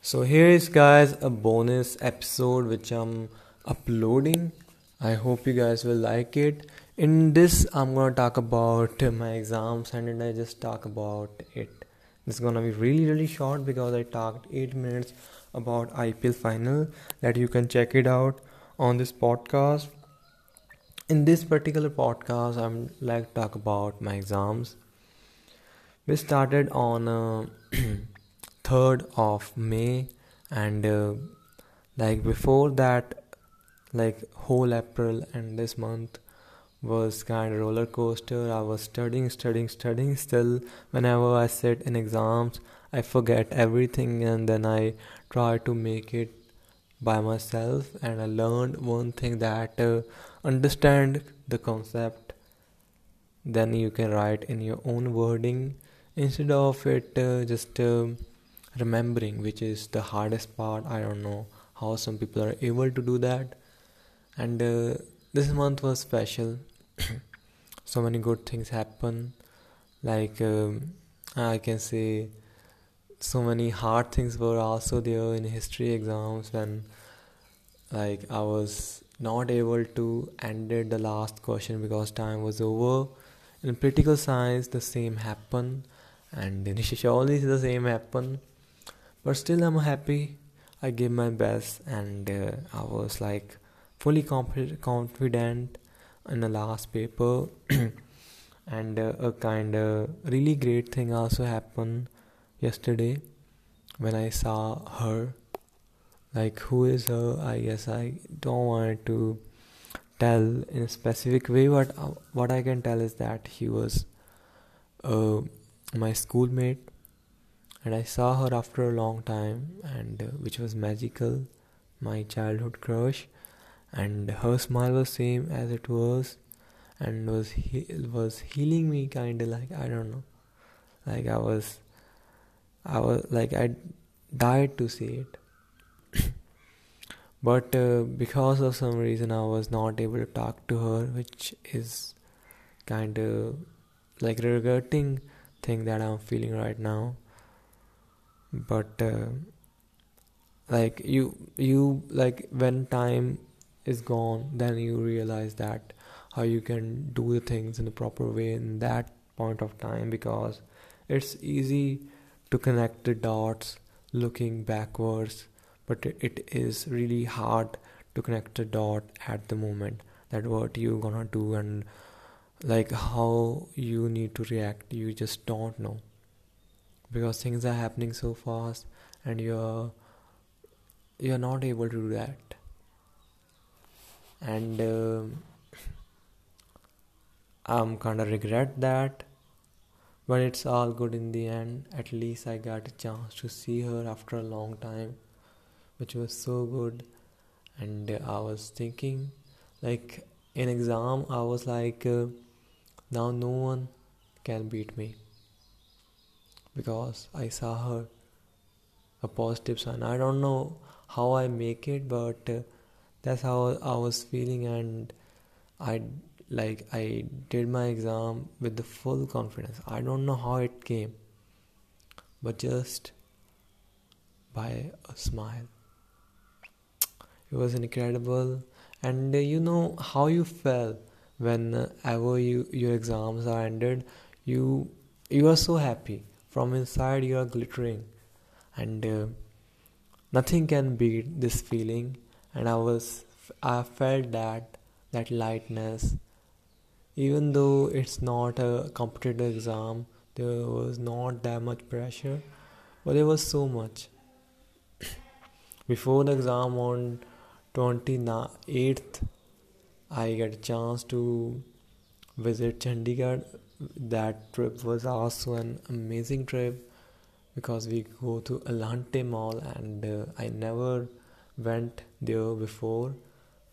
So here is guys a bonus episode which I'm uploading. I hope you guys will like it. In this I'm gonna talk about my exams and I just talk about it. This is gonna be really really short because I talked 8 minutes about IPL final that you can check it out on this podcast. In this particular podcast I'm like talk about my exams. We started on uh, 3rd of May and uh, like before that like whole April and this month was kind of roller coaster. I was studying studying studying. Still whenever I sit in exams I forget everything and then I try to make it by myself. And I learned one thing that uh, understand the concept then you can write in your own wording. Instead of it uh, just uh, remembering which is the hardest part i don't know how some people are able to do that. And uh, this month was special. So many good things happen. Like um, i can say so many hard things were also there in history exams when like i was not able to ended the last question because time was over. In political science the same happened and in sociology the same happened but still i'm happy. I gave my best and uh, i was like fully comp- confident in the last paper. And uh, a kind of really great thing also happened yesterday when i saw her. Like who is her? I guess i don't want to tell in a specific way but uh, what i can tell is that he was uh, my schoolmate and I saw her after a long time, and uh, which was magical, my childhood crush, and her smile was same as it was, and was he- was healing me kind of like I don't know, like I was, I was like I died to see it. but uh, because of some reason I was not able to talk to her, which is kind of like regretting thing that I'm feeling right now but uh, like you you like when time is gone then you realize that how you can do the things in the proper way in that point of time because it's easy to connect the dots looking backwards but it is really hard to connect the dot at the moment that what you gonna do and like how you need to react you just don't know because things are happening so fast and you're you're not able to do that and uh, i'm kind of regret that but it's all good in the end. At least i got a chance to see her after a long time which was so good. And uh, i was thinking like in exam i was like uh, now no one can beat me because I saw her a positive sign. I don't know how I make it, but uh, that's how I was feeling, and I like I did my exam with the full confidence. I don't know how it came, but just by a smile. It was incredible, and uh, you know how you felt whenever you your exams are ended. You you are so happy from inside you are glittering. And uh, nothing can beat this feeling. And i was i felt that that lightness. Even though it's not a competitive exam there was not that much pressure but there was so much. Before the exam on 28th i get a chance to visit chandigarh that trip was also an amazing trip because we go to Elante Mall and uh, I never went there before.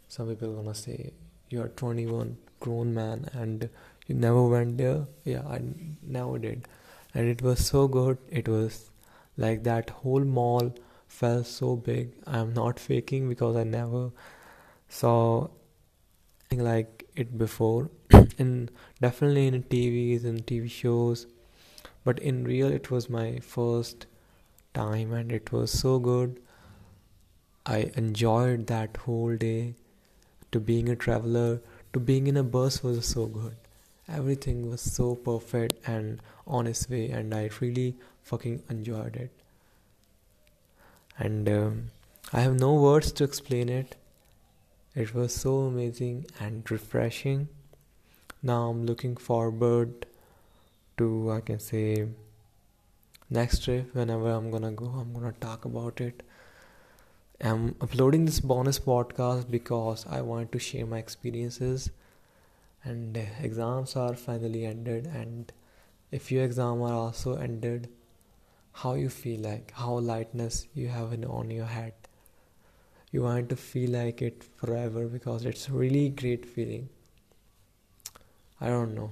Some people gonna say you're 21 grown man and you never went there. Yeah, I never did, and it was so good. It was like that whole mall felt so big. I'm not faking because I never saw like it before. In definitely in TVs and TV shows. But in real it was my first time and it was so good. I enjoyed that whole day. To being a traveler to being in a bus was so good. Everything was so perfect and on its way and i really fucking enjoyed it. And um, i have no words to explain it it was so amazing and refreshing. Now i'm looking forward to i can say next trip. Whenever i'm gonna go i'm gonna talk about it. I'm uploading this bonus podcast because i want to share my experiences. And exams are finally ended. And if your exam are also ended. How you feel like? How lightness you have on your head you want to feel like it forever because it's really great feeling. I don't know.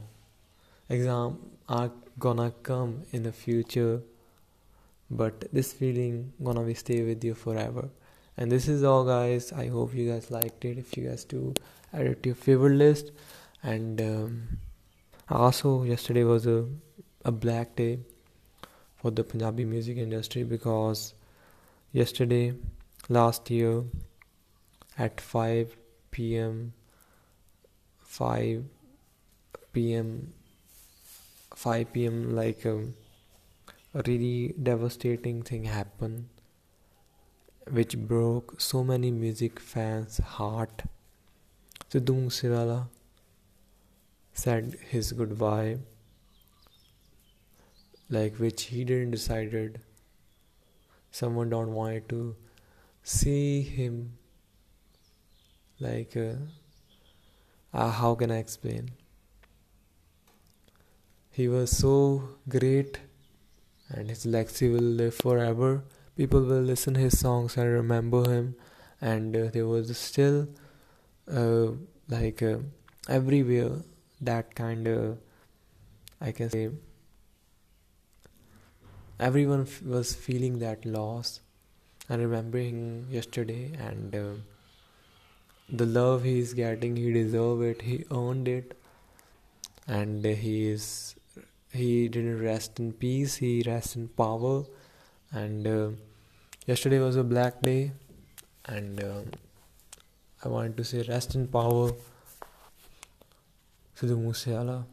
Exam are gonna come in the future but this feeling gonna be stay with you forever. And this is all guys. I hope you guys liked it. If you guys do add it to your favorite list. And um, also yesterday was a, a black day for the Punjabi music industry because yesterday last year at 5 p.m 5 p.m 5 p.m like um, a really devastating thing happened which broke so many music fans heart. Sidhu Moosewala said his goodbye like which he didn't decided. Someone don't want to see him like uh, uh, how can i explain? He was so great and his legacy will live forever. People will listen his songs and remember him. And uh, there was still uh, like uh, everywhere that kind of i can say everyone f- was feeling that loss and remembering yesterday and uh, the love he is getting he deserved it he earned it and he is he didn't rest in peace he rests in power and uh, yesterday was a black day and uh, i want to say rest in power Sidhu Moosewala.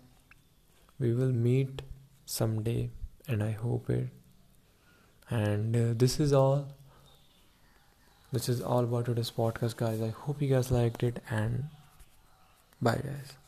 We will meet someday, and I hope it. And uh, this is all. This is all about today's podcast, guys. I hope you guys liked it, and bye, guys.